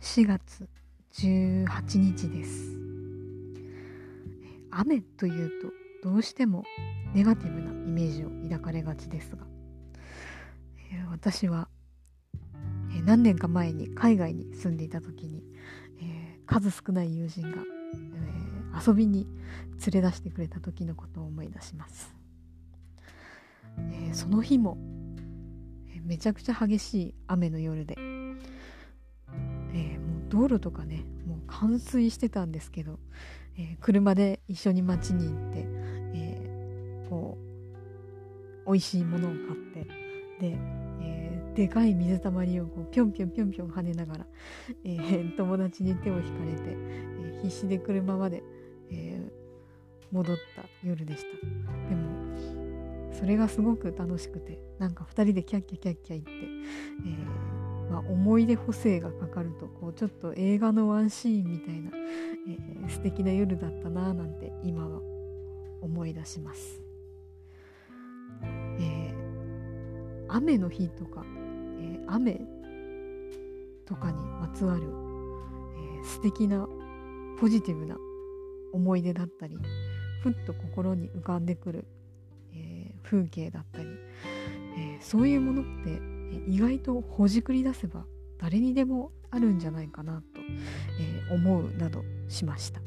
4月18日です。雨というとどうしてもネガティブなイメージを抱かれがちですが私は何年か前に海外に住んでいた時に、数少ない友人が、遊びに連れ出してくれた時のことを思い出します、その日も、めちゃくちゃ激しい雨の夜で、道路とかねもう冠水してたんですけど、え車で一緒に街に行って、えこう美味しいものを買ってでえでかい水たまりをこうぴょんぴょんぴょんぴょん跳ねながら、えー、友達に手を引かれて、えー、必死で車まで、えー、戻った夜でした。でもそれがすごく楽しくてなんか2人でキャッキャキャッキャ言って、えー思い出補正がかかるとこうちょっと映画のワンシーンみたいな、えー、素敵な夜だったなぁなんて今は思い出します。えー、雨の日とかえ雨とかにまつわる、えー、素敵なポジティブな思い出だったりふっと心に浮かんでくる、えー、風景だったり、えー、そういうものって意外とほじくり出せば誰にでもあるんじゃないかなと、え、思うなどしました。